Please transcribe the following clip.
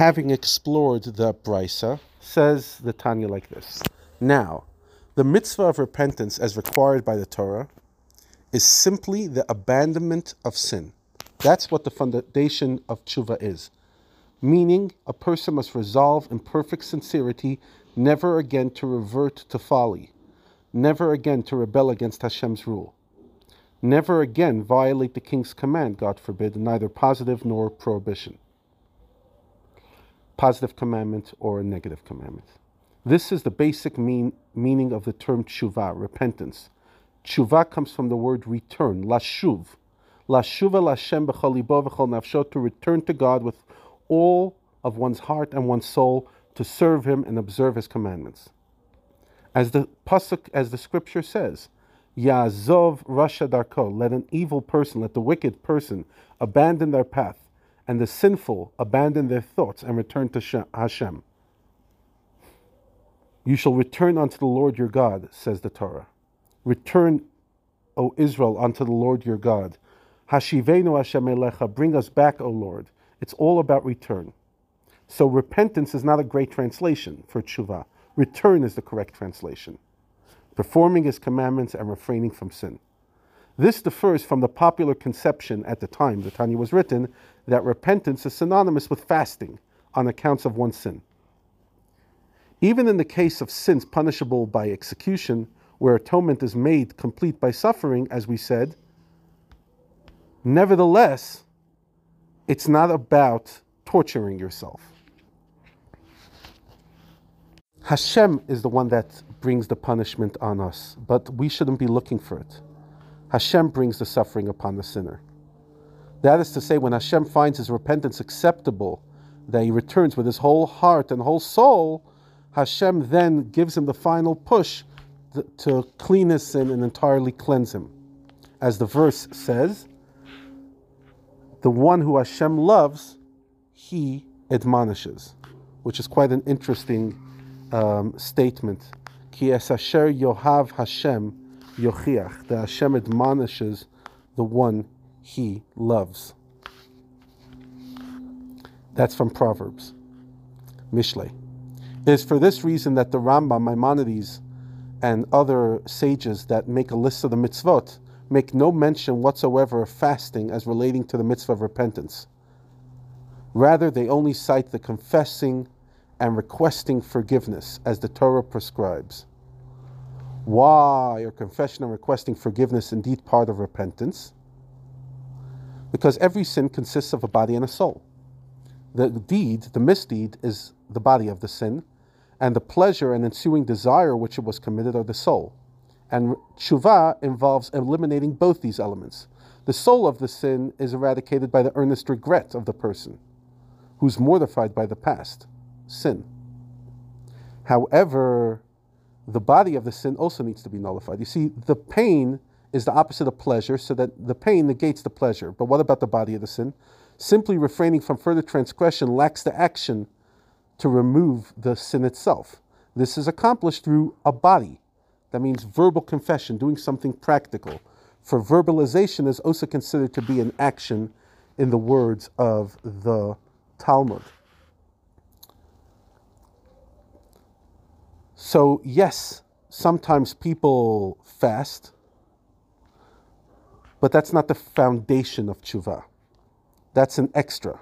Having explored the Brisa, says the Tanya like this Now, the mitzvah of repentance as required by the Torah is simply the abandonment of sin. That's what the foundation of tshuva is. Meaning, a person must resolve in perfect sincerity never again to revert to folly, never again to rebel against Hashem's rule, never again violate the king's command, God forbid, neither positive nor prohibition, positive commandment or a negative commandment. This is the basic mean, meaning of the term tshuva, repentance. Tshuva comes from the word return, lashuv. Lashuva lashem b'chol libo v'chol nafsho, to return to God with all of one's heart and one's soul to serve Him and observe His commandments. As the pasuk, as the scripture says, Yazov Rasha Darko, let an evil person, let the wicked person abandon their path, and the sinful abandon their thoughts and return to Hashem. You shall return unto the Lord your God, says the Torah. Return, O Israel, unto the Lord your God. Hashivenu Hashem Elecha, bring us back, O Lord. It's all about return. So repentance is not a great translation for tshuva. Return is the correct translation. Performing his commandments and refraining from sin. This differs from the popular conception at the time the Tanya was written that repentance is synonymous with fasting on accounts of one's sin. Even in the case of sins punishable by execution, where atonement is made complete by suffering, as we said, nevertheless, it's not about torturing yourself. Hashem is the one that brings the punishment on us, but we shouldn't be looking for it. Hashem brings the suffering upon the sinner. That is to say, when Hashem finds his repentance acceptable, that he returns with his whole heart and whole soul, Hashem then gives him the final push to clean his sin and entirely cleanse him. As the verse says, the one who Hashem loves, he admonishes, which is quite an interesting um, statement. Ki es asher yohav Hashem yochiach, that Hashem admonishes the one he loves. That's from Proverbs. Mishle. It is for this reason that the Rambam, Maimonides, and other sages that make a list of the mitzvot make no mention whatsoever of fasting as relating to the mitzvah of repentance. Rather, they only cite the confessing and requesting forgiveness as the Torah prescribes. Why are confession and requesting forgiveness indeed part of repentance? Because every sin consists of a body and a soul. The deed, the misdeed, is the body of the sin, and the pleasure and ensuing desire which it was committed are the soul. And tshuva involves eliminating both these elements. The soul of the sin is eradicated by the earnest regret of the person who's mortified by the past sin. However, the body of the sin also needs to be nullified. You see, the pain is the opposite of pleasure, so that the pain negates the pleasure. But what about the body of the sin? Simply refraining from further transgression lacks the action to remove the sin itself. This is accomplished through a body. That means verbal confession, doing something practical. For verbalization is also considered to be an action in the words of the Talmud. So, yes, sometimes people fast, but that's not the foundation of tshuva. That's an extra.